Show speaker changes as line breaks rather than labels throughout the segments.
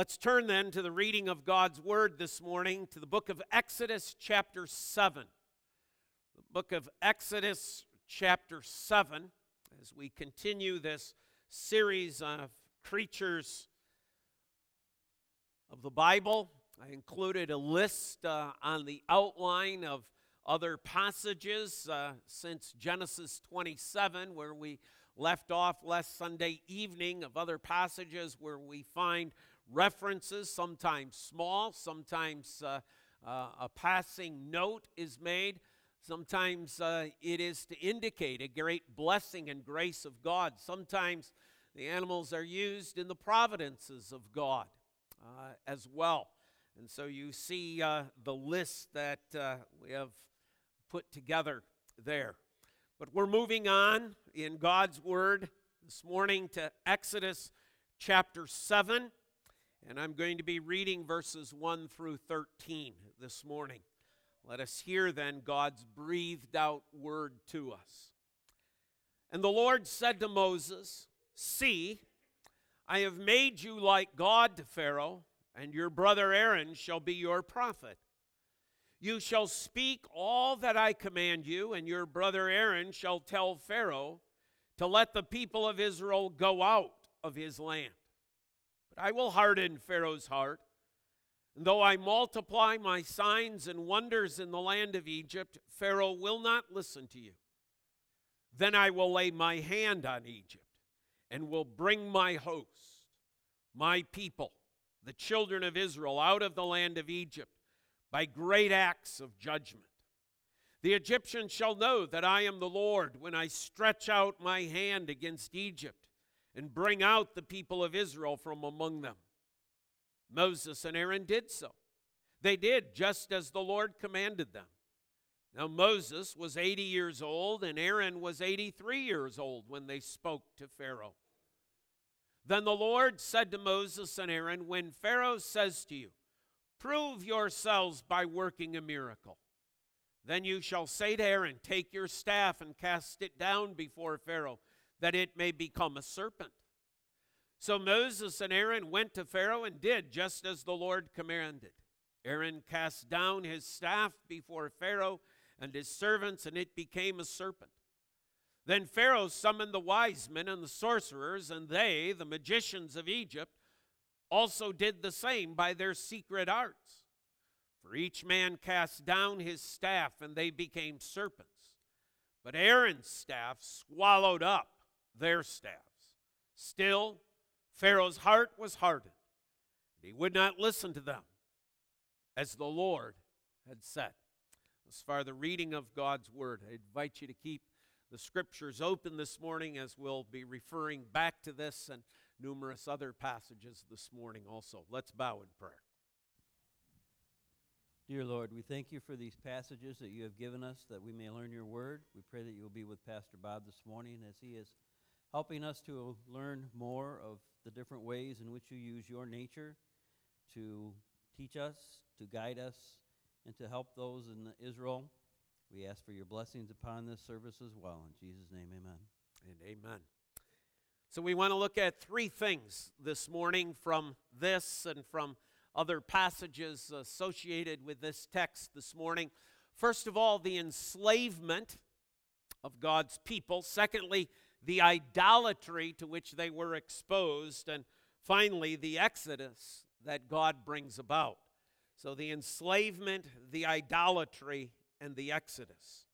Let's turn then to the reading of God's Word this morning to the book of Exodus, chapter 7. The book of Exodus, chapter 7, as we continue this series of creatures of the Bible. I included a list uh, on the outline of other passages uh, since Genesis 27, where we left off last Sunday evening, of other passages where we find references, sometimes small, sometimes uh, uh, a passing note is made. Sometimes uh, it is to indicate a great blessing and grace of God. Sometimes the animals are used in the providences of God uh, as well. And so you see uh, the list that uh, we have put together there. But we're moving on in God's Word this morning to Exodus chapter 7. And I'm going to be reading verses 1 through 13 this morning. Let us hear then God's breathed out word to us. And the Lord said to Moses, See, I have made you like God to Pharaoh, and your brother Aaron shall be your prophet. You shall speak all that I command you, and your brother Aaron shall tell Pharaoh to let the people of Israel go out of his land. But I will harden Pharaoh's heart. And though I multiply my signs and wonders in the land of Egypt, Pharaoh will not listen to you. Then I will lay my hand on Egypt and will bring my host, my people, the children of Israel, out of the land of Egypt by great acts of judgment. The Egyptians shall know that I am the Lord when I stretch out my hand against Egypt and bring out the people of Israel from among them. Moses and Aaron did so. They did just as the Lord commanded them. Now, Moses was 80 years old, and Aaron was 83 years old when they spoke to Pharaoh. Then the Lord said to Moses and Aaron, When Pharaoh says to you, Prove yourselves by working a miracle, then you shall say to Aaron, Take your staff and cast it down before Pharaoh that it may become a serpent. So Moses and Aaron went to Pharaoh and did just as the Lord commanded. Aaron cast down his staff before Pharaoh and his servants, and it became a serpent. Then Pharaoh summoned the wise men and the sorcerers, and they, the magicians of Egypt, also did the same by their secret arts. For each man cast down his staff, and they became serpents. But Aaron's staff swallowed up their staffs. Still, Pharaoh's heart was hardened, and he would not listen to them, as the Lord had said. As far the reading of God's word, I invite you to keep the scriptures open this morning as we'll be referring back to this and numerous other passages this morning also. Let's bow in prayer.
Dear Lord, we thank you for these passages that you have given us that we may learn your word. We pray that you will be with Pastor Bob this morning as he is helping us to learn more of the different ways in which you use your nature to teach us, to guide us, and to help those in Israel. We ask for your blessings upon this service as well. In Jesus' name, amen.
And amen. So, we want to look at three things this morning from this and from other passages associated with this text this morning. First of all, the enslavement of God's people. Secondly, the idolatry to which they were exposed, and finally, the exodus that God brings about. So, the enslavement, the idolatry, and the exodus.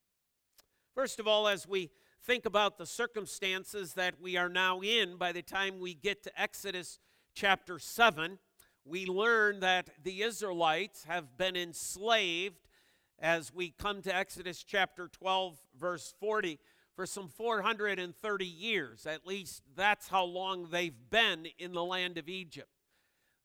First of all, as we think about the circumstances that we are now in by the time we get to Exodus chapter 7, we learn that the Israelites have been enslaved as we come to Exodus chapter 12, verse 40 for some 430 years. At least that's how long they've been in the land of Egypt.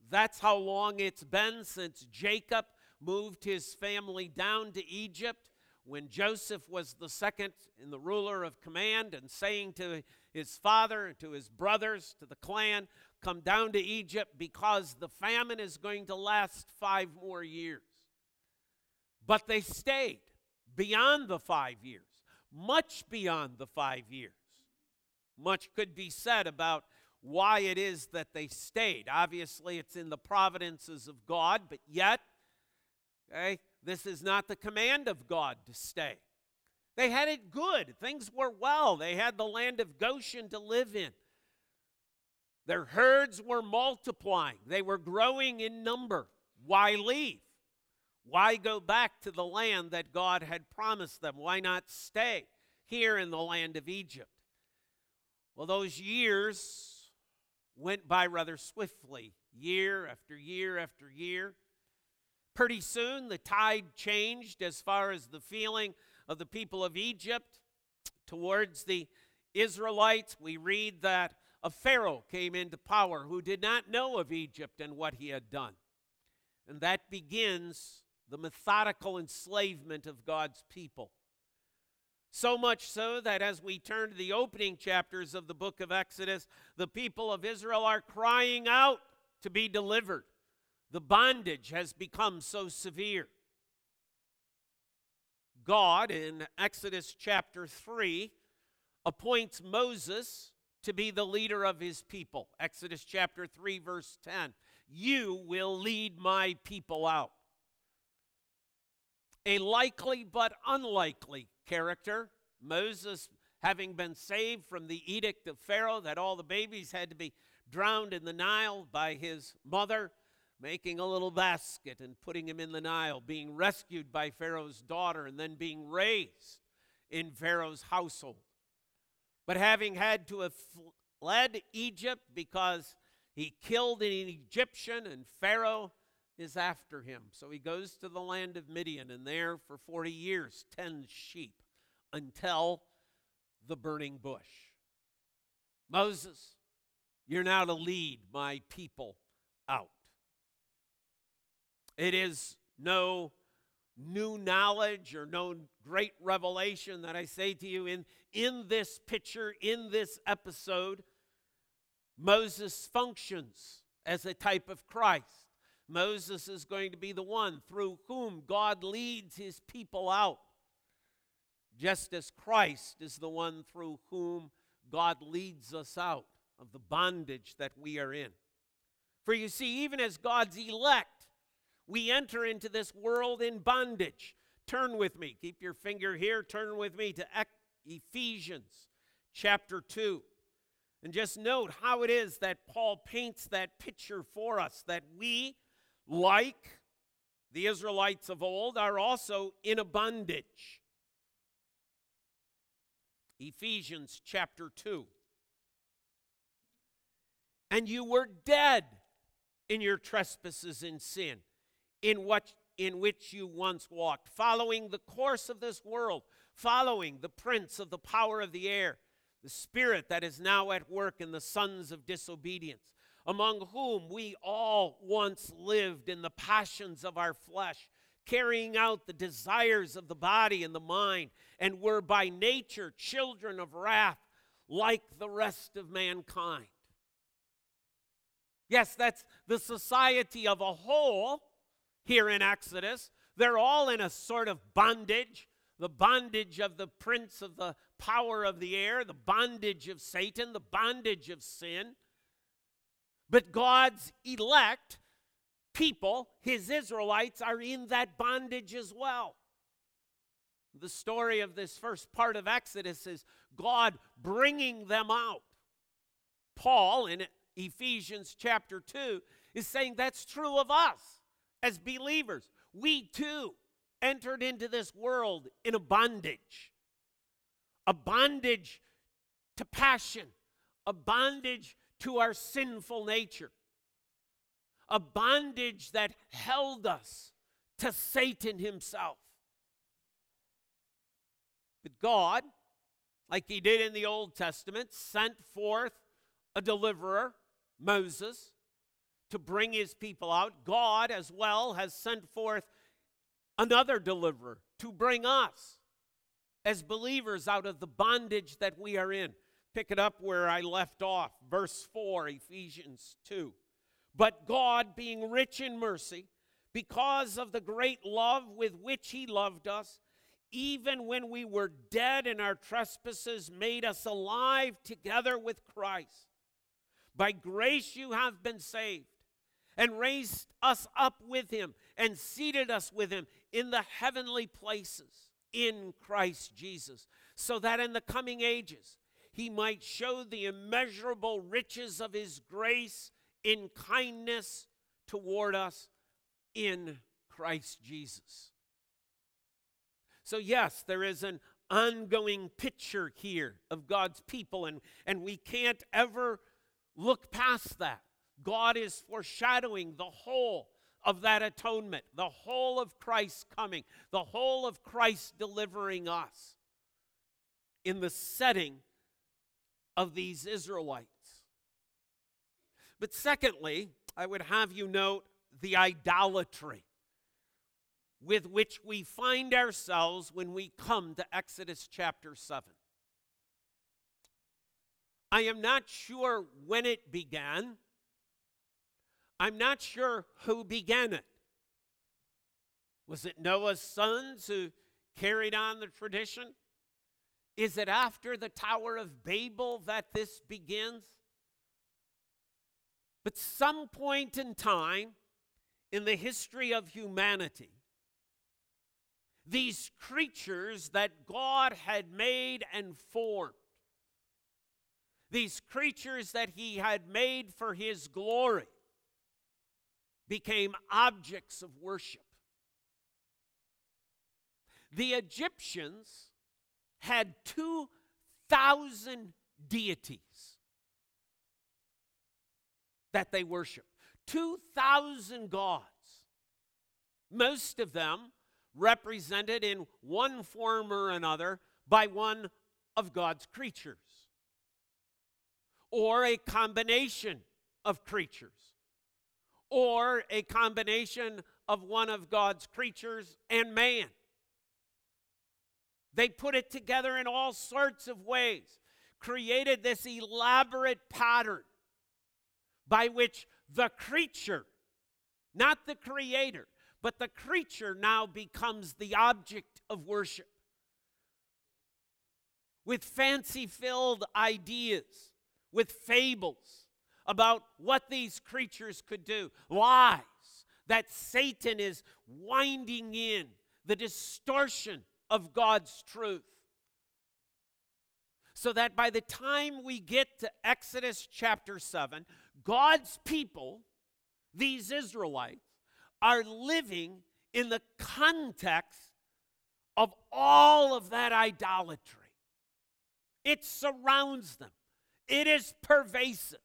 That's how long it's been since Jacob moved his family down to Egypt when Joseph was the second in the ruler of command and saying to his father and to his brothers, to the clan, Come down to Egypt because the famine is going to last five more years. But they stayed beyond the five years much beyond the five years. Much could be said about why it is that they stayed. Obviously, it's in the providences of God, but yet, okay, this is not the command of God to stay. They had it good. Things were well. They had the land of Goshen to live in. Their herds were multiplying, they were growing in number. Why leave? Why go back to the land that God had promised them? Why not stay here in the land of Egypt? Well, those years went by rather swiftly, year after year after year. Pretty soon, the tide changed as far as the feeling of the people of Egypt towards the Israelites. We read that a Pharaoh came into power who did not know of Egypt and what he had done. And that begins the methodical enslavement of God's people. So much so that as we turn to the opening chapters of the book of Exodus, the people of Israel are crying out to be delivered. The bondage has become so severe. God, in Exodus chapter 3, appoints Moses to be the leader of his people. Exodus chapter 3, verse 10. You will lead my people out. A likely but unlikely character. Moses, having been saved from the edict of Pharaoh that all the babies had to be drowned in the Nile by his mother, making a little basket and putting him in the Nile, being rescued by Pharaoh's daughter, and then being raised in Pharaoh's household. But having had to have fled Egypt because he killed an Egyptian and Pharaoh is after him. So he goes to the land of Midian and there for 40 years tends sheep until the burning bush. Moses, you're now to lead my people out. It is no new knowledge or no great revelation that I say to you in, in this picture, in this episode. Moses functions as a type of Christ. Moses is going to be the one through whom God leads his people out, just as Christ is the one through whom God leads us out of the bondage that we are in. For you see, even as God's elect, we enter into this world in bondage. Turn with me, keep your finger here, turn with me to Ephesians chapter 2. And just note how it is that Paul paints that picture for us that we, like the Israelites of old, are also in a bondage. Ephesians chapter 2. And you were dead in your trespasses and sin in what in which you once walked, following the course of this world, following the prince of the power of the air, the spirit that is now at work in the sons of disobedience, among whom we all once lived in the passions of our flesh, carrying out the desires of the body and the mind, and were by nature children of wrath like the rest of mankind. Yes, that's the society of a whole here in Exodus. They're all in a sort of bondage the bondage of the prince of the power of the air, the bondage of Satan, the bondage of sin. But God's elect people, his Israelites, are in that bondage as well. The story of this first part of Exodus is God bringing them out. Paul in Ephesians chapter 2 is saying that's true of us as believers. We too entered into this world in a bondage, a bondage to passion, a bondage to our sinful nature, a bondage that held us to Satan himself. But God, like He did in the Old Testament, sent forth a deliverer, Moses, to bring his people out. God, as well, has sent forth another deliverer to bring us as believers out of the bondage that we are in. Pick it up where I left off, verse 4, Ephesians 2. But God, being rich in mercy, because of the great love with which He loved us, even when we were dead in our trespasses, made us alive together with Christ. By grace you have been saved, and raised us up with him, and seated us with him in the heavenly places in Christ Jesus, so that in the coming ages he might show the immeasurable riches of his grace in kindness toward us in Christ Jesus. So, yes, there is an ongoing picture here of God's people, and, and we can't ever look past that. God is foreshadowing the whole of that atonement, the whole of Christ's coming, the whole of Christ delivering us in the setting of these Israelites. But secondly, I would have you note the idolatry with which we find ourselves when we come to Exodus chapter 7. I am not sure when it began. I'm not sure who began it. Was it Noah's sons who carried on the tradition? Is it after the Tower of Babel that this begins? But some point in time in the history of humanity, these creatures that God had made and formed, these creatures that He had made for His glory, became objects of worship. The Egyptians had 2,000 deities that they worshiped. 2,000 gods. Most of them represented in one form or another by one of God's creatures, or a combination of creatures, or a combination of one of God's creatures and man. They put it together in all sorts of ways, created this elaborate pattern by which the creature, not the creator, but the creature now becomes the object of worship. With fancy filled ideas, with fables about what these creatures could do, lies that Satan is winding in, the distortion of God's truth. So that by the time we get to Exodus chapter 7, God's people, these Israelites, are living in the context of all of that idolatry. It surrounds them, it is pervasive.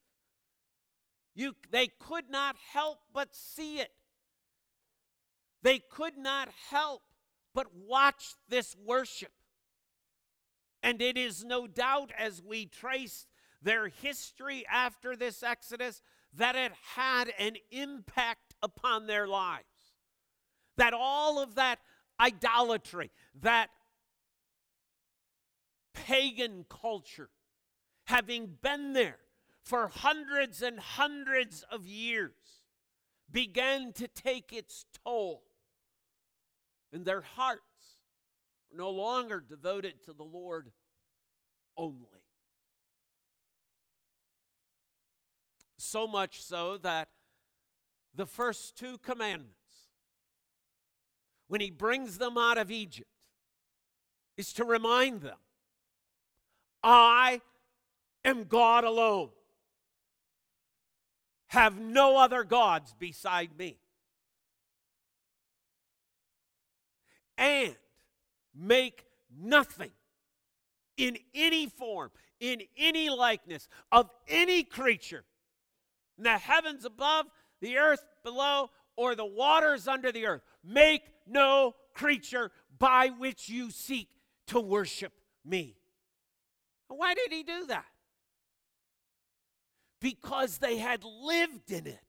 You, they could not help but see it. They could not help but watch this worship. And it is no doubt, as we trace their history after this Exodus that it had an impact upon their lives. That all of that idolatry, that pagan culture, having been there for hundreds and hundreds of years, began to take its toll. And their hearts were no longer devoted to the Lord only. So much so that the first two commandments, when he brings them out of Egypt, is to remind them I am God alone. Have no other gods beside me. And make nothing in any form, in any likeness of any creature in the heavens above, the earth below, or the waters under the earth. Make no creature by which you seek to worship me. Why did he do that? Because they had lived in it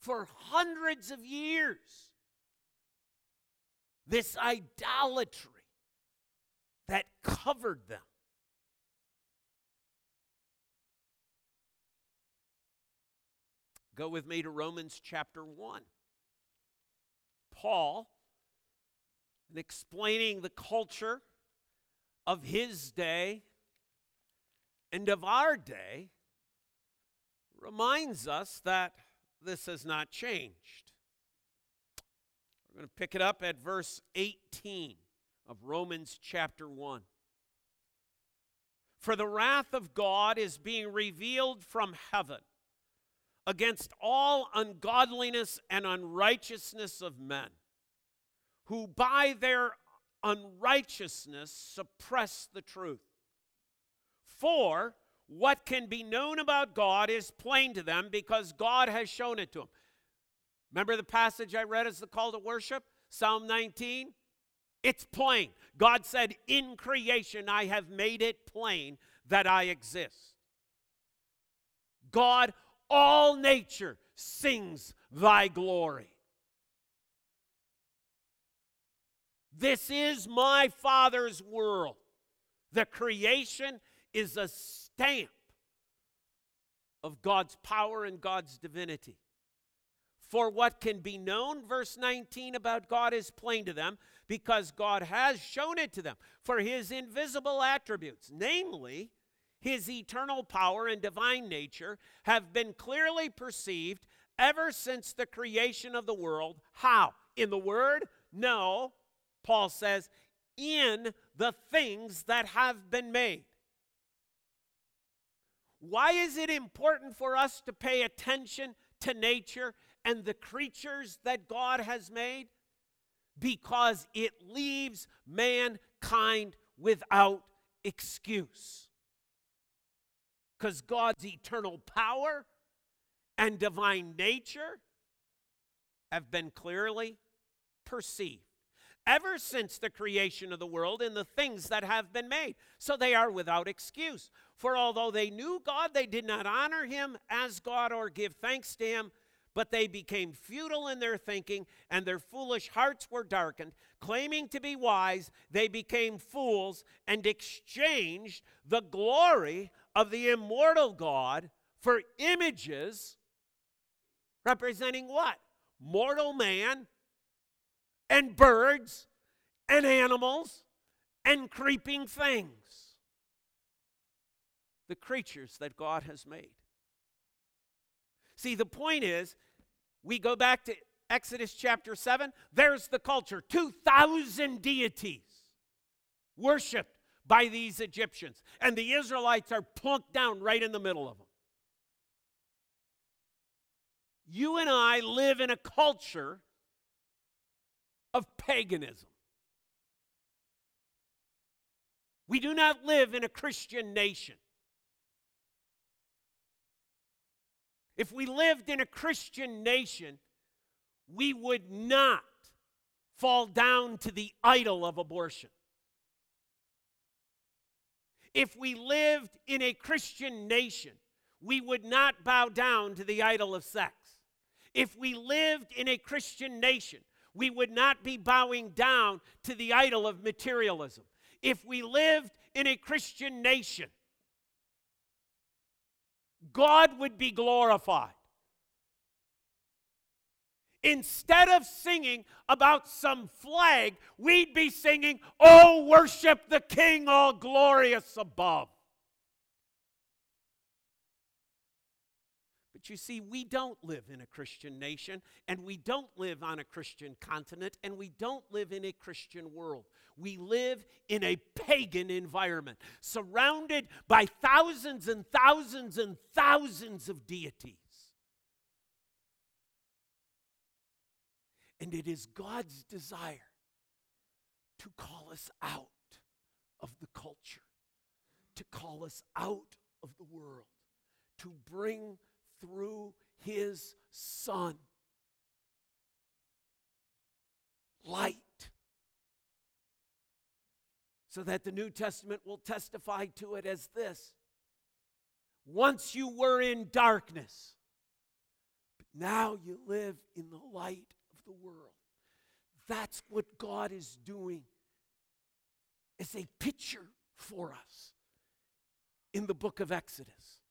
for hundreds of years. This idolatry that covered them. Go with me to Romans chapter 1. Paul, in explaining the culture of his day and of our day, reminds us that this has not changed. We're going to pick it up at verse 18 of Romans chapter 1. For the wrath of God is being revealed from heaven against all ungodliness and unrighteousness of men, who by their unrighteousness suppress the truth. For what can be known about God is plain to them because God has shown it to them. Remember the passage I read as the call to worship? Psalm 19? It's plain. God said, In creation I have made it plain that I exist. God, all nature sings thy glory. This is my Father's world. The creation is a stamp of God's power and God's divinity. For what can be known, verse 19, about God is plain to them because God has shown it to them. For his invisible attributes, namely his eternal power and divine nature, have been clearly perceived ever since the creation of the world. How? In the Word? No. Paul says, in the things that have been made. Why is it important for us to pay attention to nature and the creatures that God has made? Because it leaves mankind without excuse. Because God's eternal power and divine nature have been clearly perceived ever since the creation of the world in the things that have been made. So they are without excuse. For although they knew God, they did not honor him as God or give thanks to him, but they became futile in their thinking, and their foolish hearts were darkened. Claiming to be wise, they became fools and exchanged the glory of the immortal God for images representing what? Mortal man and birds and animals and creeping things. The creatures that God has made. See, the point is, we go back to Exodus chapter 7, there's the culture 2,000 deities worshiped by these Egyptians. And the Israelites are plunked down right in the middle of them. You and I live in a culture of paganism. We do not live in a Christian nation. If we lived in a Christian nation, we would not fall down to the idol of abortion. If we lived in a Christian nation, we would not bow down to the idol of sex. If we lived in a Christian nation, we would not be bowing down to the idol of materialism. If we lived in a Christian nation, God would be glorified. Instead of singing about some flag, we'd be singing, Oh, worship the King, all glorious above. But you see, we don't live in a Christian nation, and we don't live on a Christian continent, and we don't live in a Christian world. We live in a pagan environment, surrounded by thousands and thousands and thousands of deities. And it is God's desire to call us out of the culture, to call us out of the world, to bring through his Son. Light. So that the New Testament will testify to it as this Once you were in darkness, but now you live in the light of the world. That's what God is doing as a picture for us in the book of Exodus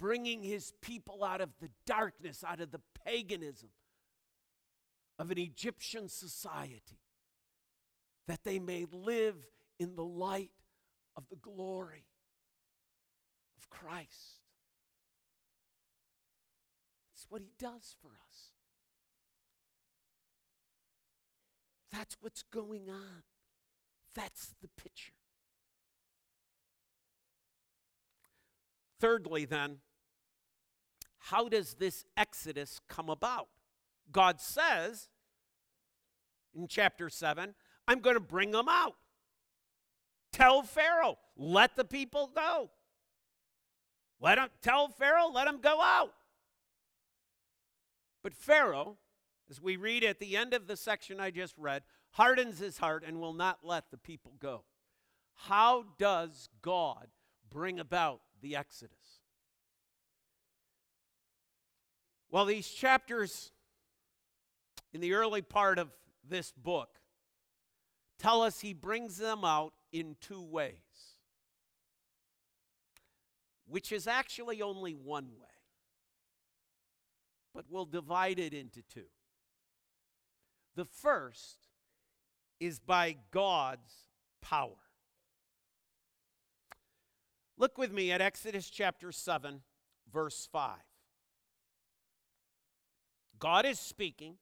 bringing his people out of the darkness, out of the paganism of an Egyptian society, that they may live in the light of the glory of Christ. That's what he does for us. That's what's going on. That's the picture. Thirdly, then, how does this exodus come about? God says in chapter 7, I'm going to bring them out. Tell Pharaoh, let the people go. Let him tell Pharaoh, let him go out. But Pharaoh, as we read at the end of the section I just read, hardens his heart and will not let the people go. How does God bring about the Exodus? Well, these chapters in the early part of this book tell us he brings them out in two ways, which is actually only one way, but we'll divide it into two. The first is by God's power. Look with me at Exodus chapter 7, verse 5. God is speaking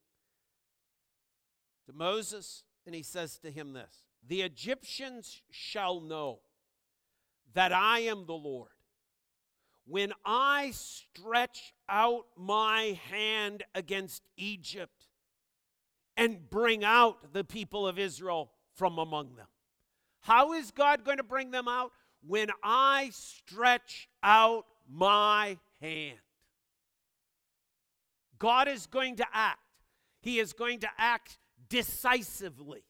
to Moses, and he says to him this The Egyptians shall know that I am the Lord when I stretch out my hand against Egypt and bring out the people of Israel from among them. How is God going to bring them out? When I stretch out my hand. God is going to act. He is going to act decisively.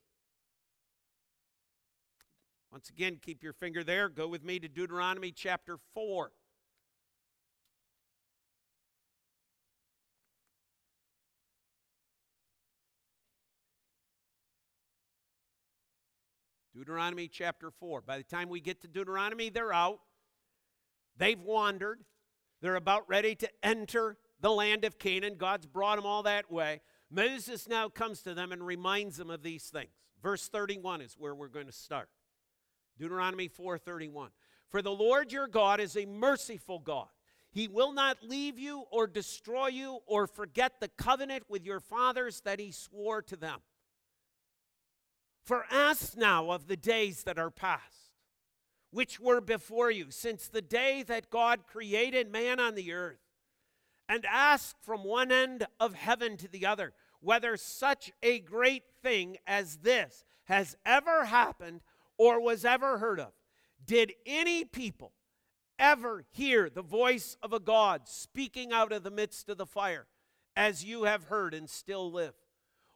Once again, keep your finger there. Go with me to Deuteronomy chapter 4. Deuteronomy chapter 4. By the time we get to Deuteronomy, they're out. They've wandered. They're about ready to enter the land of Canaan. God's brought them all that way. Moses now comes to them and reminds them of these things. Verse 31 is where we're going to start. Deuteronomy 4:31. For the Lord your God is a merciful God. He will not leave you or destroy you or forget the covenant with your fathers that he swore to them. For ask now of the days that are past, which were before you, since the day that God created man on the earth and ask from one end of heaven to the other whether such a great thing as this has ever happened or was ever heard of. Did any people ever hear the voice of a God speaking out of the midst of the fire, as you have heard and still live?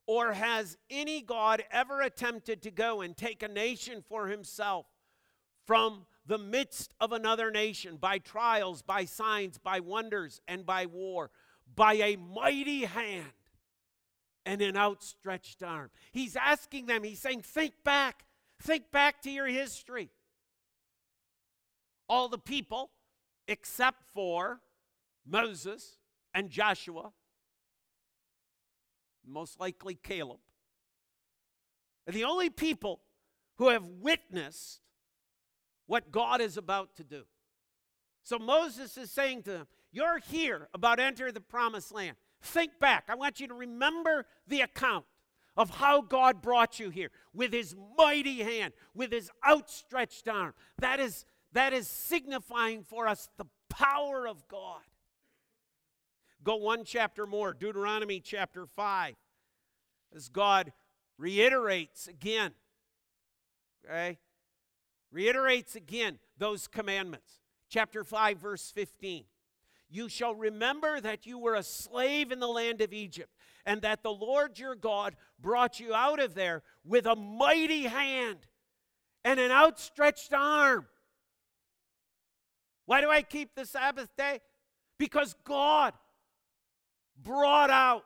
Or has any God ever attempted to go and take a nation for himself from the midst of another nation by trials, by signs, by wonders, and by war, by a mighty hand and an outstretched arm. He's asking them, he's saying, think back, think back to your history. All the people, except for Moses and Joshua, most likely Caleb, are the only people who have witnessed what God is about to do. So Moses is saying to them, You're here about enter the promised land. Think back. I want you to remember the account of how God brought you here with his mighty hand, with his outstretched arm. That is, that is signifying for us the power of God. Go one chapter more, Deuteronomy chapter 5, as God reiterates again. Okay? Reiterates again those commandments. Chapter 5, verse 15. You shall remember that you were a slave in the land of Egypt, and that the Lord your God brought you out of there with a mighty hand and an outstretched arm. Why do I keep the Sabbath day? Because God brought out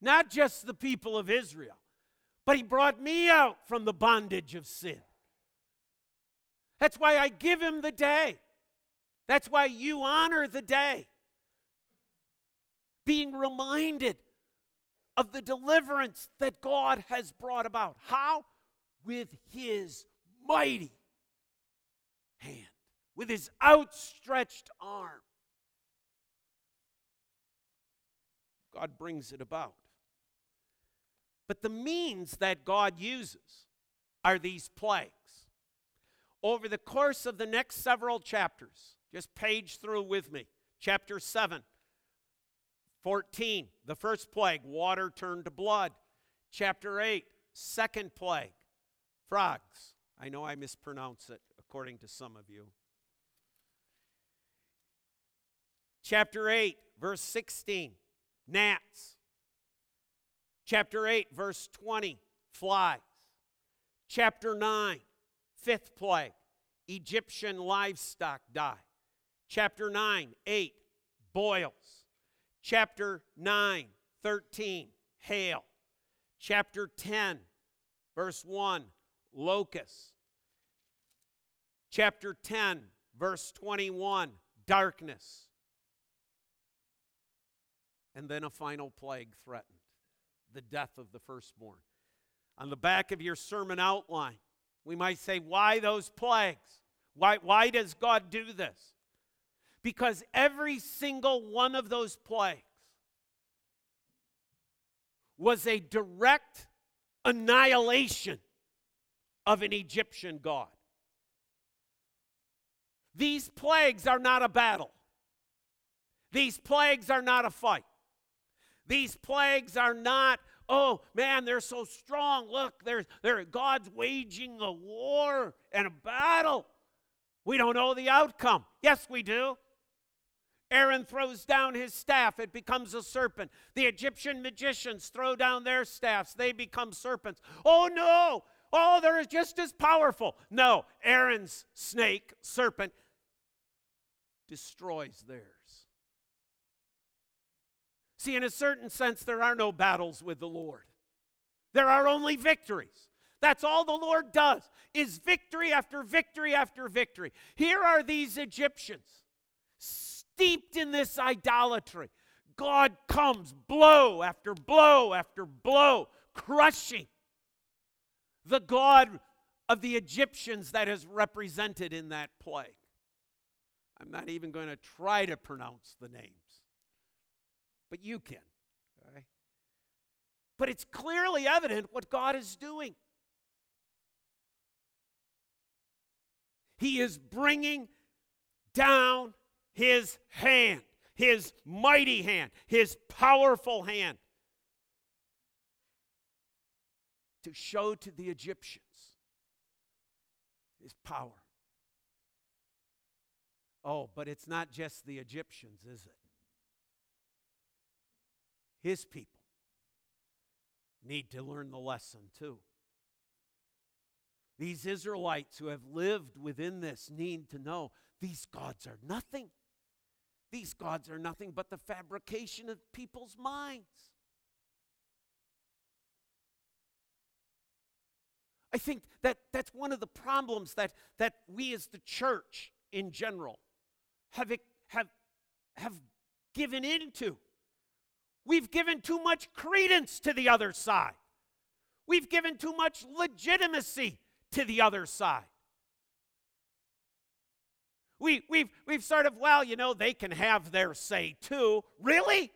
not just the people of Israel, but He brought me out from the bondage of sin. That's why I give him the day. That's why you honor the day. Being reminded of the deliverance that God has brought about. How? With his mighty hand, with his outstretched arm. God brings it about. But the means that God uses are these plagues. Over the course of the next several chapters, just page through with me. Chapter 7, 14, the first plague, water turned to blood. Chapter 8, second plague, frogs. I know I mispronounce it according to some of you. Chapter 8, verse 16, gnats. Chapter 8, verse 20, flies. Chapter 9, fifth plague, Egyptian livestock die. Chapter 9, 8, boils. Chapter 9, 13, hail. Chapter 10, verse 1, locusts. Chapter 10, verse 21, darkness. And then a final plague threatened the death of the firstborn. On the back of your sermon outline, we might say, Why those plagues? Why, why does God do this? Because every single one of those plagues was a direct annihilation of an Egyptian god. These plagues are not a battle. These plagues are not a fight. These plagues are not, oh man, they're so strong. Look, they're, they're, God's waging a war and a battle. We don't know the outcome. Yes, we do. Aaron throws down his staff, it becomes a serpent. The Egyptian magicians throw down their staffs, they become serpents. Oh no! Oh, they're just as powerful. No, Aaron's snake, serpent, destroys theirs. See, in a certain sense, there are no battles with the Lord. There are only victories. That's all the Lord does is victory after victory after victory. Here are these Egyptians steeped in this idolatry. God comes blow after blow after blow, crushing the God of the Egyptians that is represented in that plague. I'm not even going to try to pronounce the names, but you can. Okay? But it's clearly evident what God is doing. He is bringing down his hand, his mighty hand, his powerful hand to show to the Egyptians his power. Oh, but it's not just the Egyptians, is it? His people need to learn the lesson too. These Israelites who have lived within this need to know these gods are nothing. These gods are nothing but the fabrication of people's minds. I think that that's one of the problems that, that we as the church in general have, have, have given into. We've given too much credence to the other side. We've given too much legitimacy to the other side. We, we've, we've sort of, well, you know, they can have their say too. Really?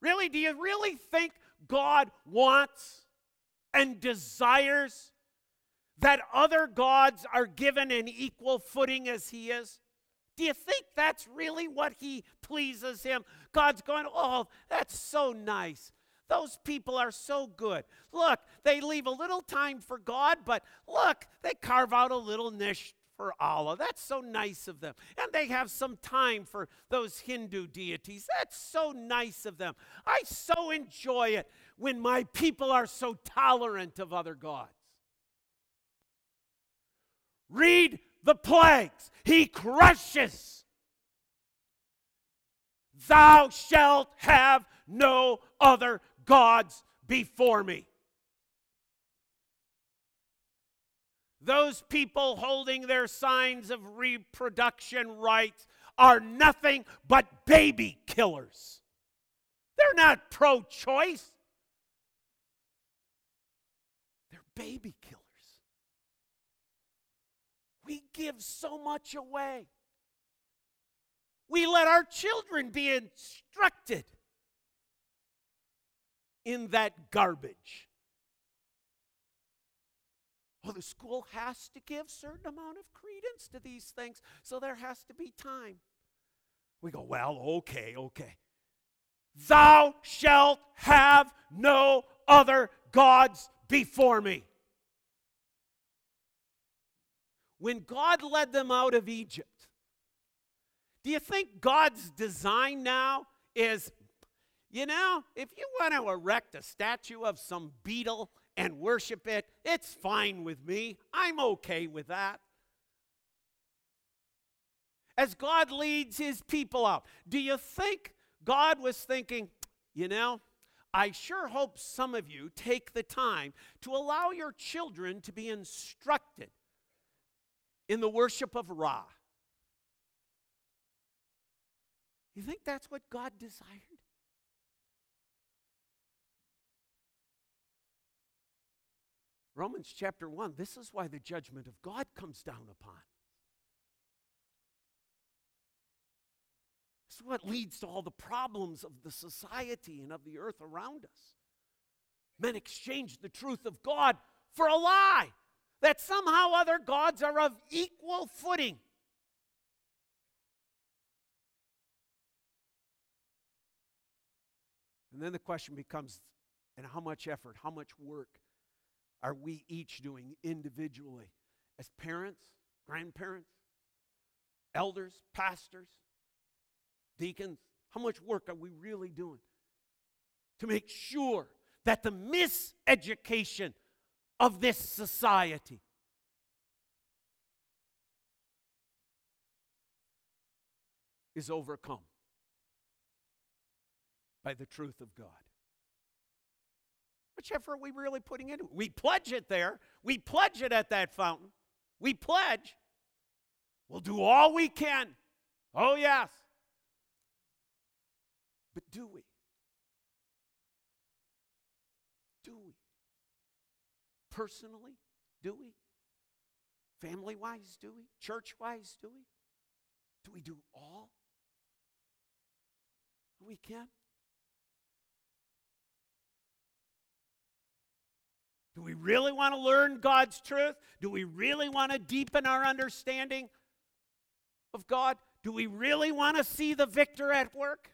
Really? Do you really think God wants and desires that other gods are given an equal footing as He is? Do you think that's really what He pleases Him? God's going, oh, that's so nice. Those people are so good. Look, they leave a little time for God, but look, they carve out a little niche for Allah. That's so nice of them. And they have some time for those Hindu deities. That's so nice of them. I so enjoy it when my people are so tolerant of other gods. Read the plagues. He crushes. Thou shalt have no other gods before me. Those people holding their signs of reproduction rights are nothing but baby killers. They're not pro choice, they're baby killers. We give so much away. We let our children be instructed in that garbage. Well, the school has to give certain amount of credence to these things, so there has to be time. We go, well, okay, okay. Thou shalt have no other gods before me. When God led them out of Egypt, do you think God's design now is, you know, if you want to erect a statue of some beetle and worship it, it's fine with me. I'm okay with that. As God leads his people out, do you think God was thinking, you know, I sure hope some of you take the time to allow your children to be instructed in the worship of Ra. You think that's what God desired? Romans chapter 1, this is why the judgment of God comes down upon. This is what leads to all the problems of the society and of the earth around us. Men exchange the truth of God for a lie that somehow other gods are of equal footing. And then the question becomes and how much effort, how much work are we each doing individually as parents, grandparents, elders, pastors, deacons? How much work are we really doing to make sure that the miseducation of this society is overcome by the truth of God? Which effort are we really putting into it? We pledge it there. We pledge it at that fountain. We pledge. We'll do all we can. Oh, yes. But do we? Do we? Personally, do we? Family wise, do we? Church wise, do we? Do we do all we can? Do we really want to learn God's truth? Do we really want to deepen our understanding of God? Do we really want to see the victor at work?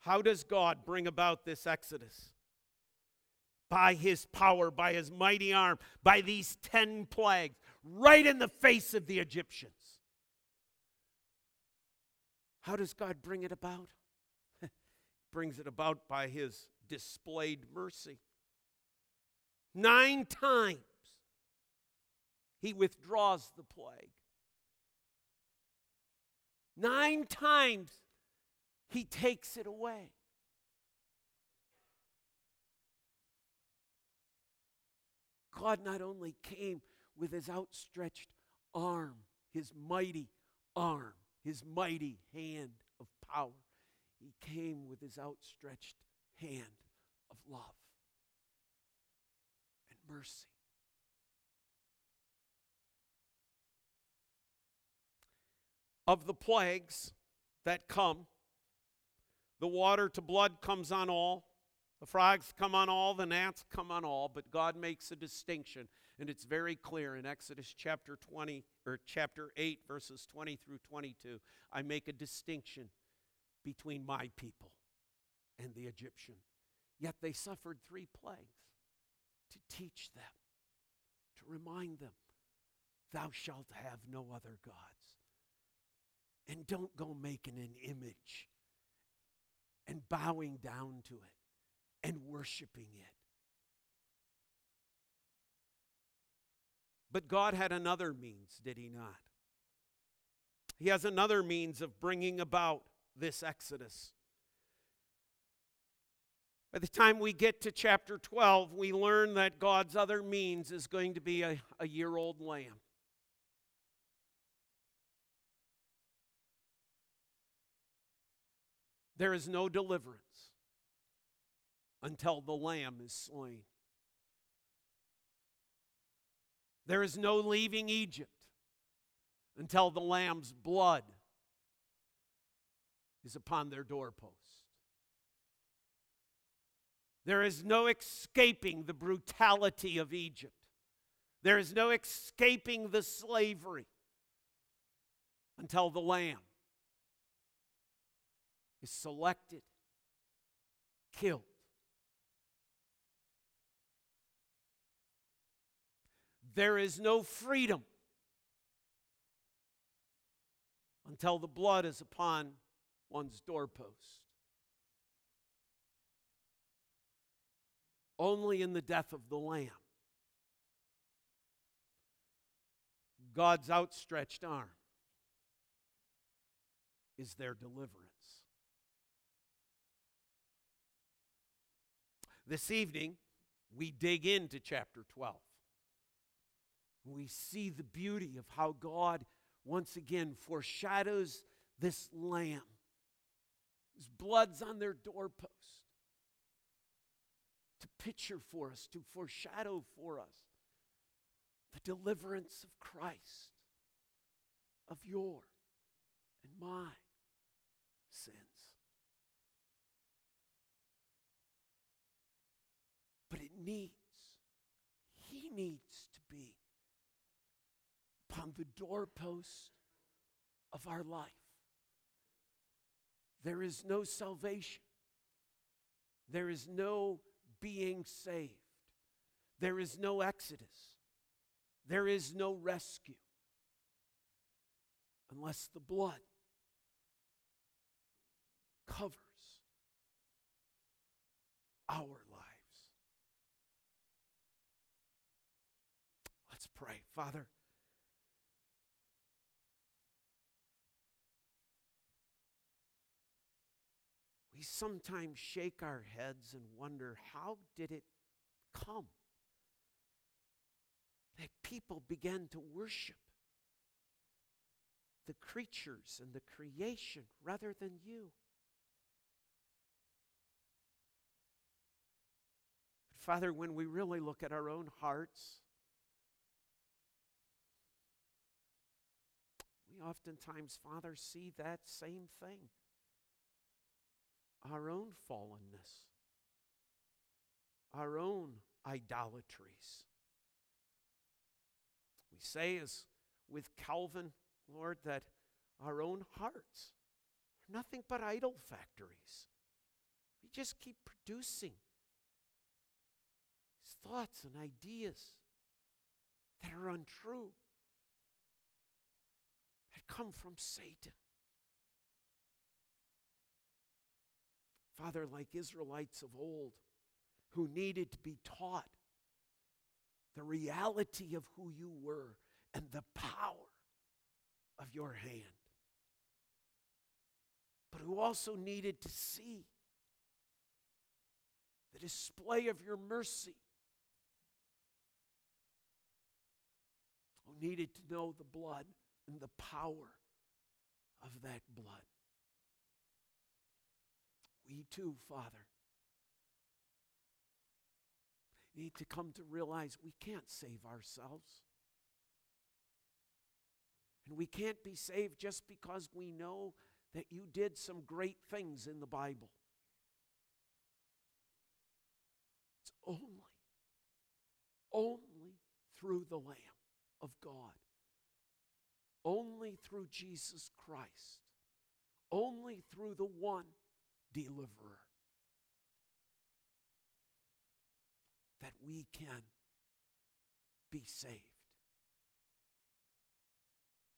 How does God bring about this exodus? By his power, by his mighty arm, by these 10 plagues, right in the face of the Egyptians. How does God bring it about? brings it about by his displayed mercy. Nine times he withdraws the plague. Nine times he takes it away. God not only came with his outstretched arm, his mighty arm, his mighty hand of power, he came with his outstretched hand of love and mercy. Of the plagues that come, the water to blood comes on all, the frogs come on all, the gnats come on all, but God makes a distinction, and it's very clear in Exodus chapter 20 or chapter 8 verses 20 through 22. I make a distinction between my people and the Egyptian. Yet they suffered three plagues to teach them, to remind them, Thou shalt have no other gods. And don't go making an image and bowing down to it and worshiping it. But God had another means, did He not? He has another means of bringing about this exodus. By the time we get to chapter 12, we learn that God's other means is going to be a, a year old lamb. There is no deliverance until the lamb is slain. There is no leaving Egypt until the lamb's blood is upon their doorpost. There is no escaping the brutality of Egypt. There is no escaping the slavery until the Lamb is selected, killed. There is no freedom until the blood is upon one's doorpost. Only in the death of the Lamb. God's outstretched arm is their deliverance. This evening, we dig into chapter 12. We see the beauty of how God once again foreshadows this lamb. His blood's on their doorpost to picture for us, to foreshadow for us the deliverance of Christ, of your and my sins. But it needs, he needs upon the doorpost of our life. There is no salvation. There is no being saved. There is no exodus. There is no rescue unless the blood covers our lives. Let's pray. Father, we sometimes shake our heads and wonder how did it come that people began to worship the creatures and the creation rather than you? But Father, when we really look at our own hearts, we oftentimes, Father, see that same thing our own fallenness, our own idolatries. We say, as with Calvin, Lord, that our own hearts are nothing but idol factories. We just keep producing these thoughts and ideas that are untrue, that come from Satan. Father, like Israelites of old who needed to be taught the reality of who you were and the power of your hand, but who also needed to see the display of your mercy, who needed to know the blood and the power of that blood. We too, Father, need to come to realize we can't save ourselves. And we can't be saved just because we know that you did some great things in the Bible. It's only, only through the Lamb of God, only through Jesus Christ, only through the one deliverer. That we can be saved.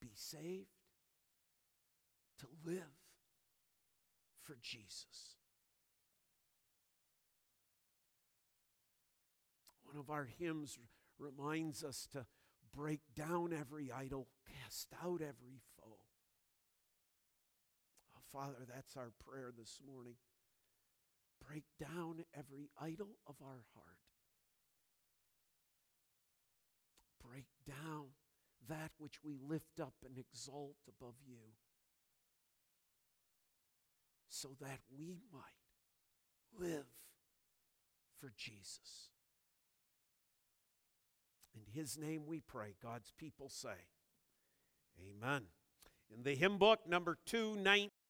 Be saved to live for Jesus. One of our hymns reminds us to break down every idol, cast out every foe. Father, that's our prayer this morning. Break down every idol of our heart. Break down that which we lift up and exalt above you so that we might live for Jesus. In his name we pray. God's people say, Amen. In the hymn book, number 219.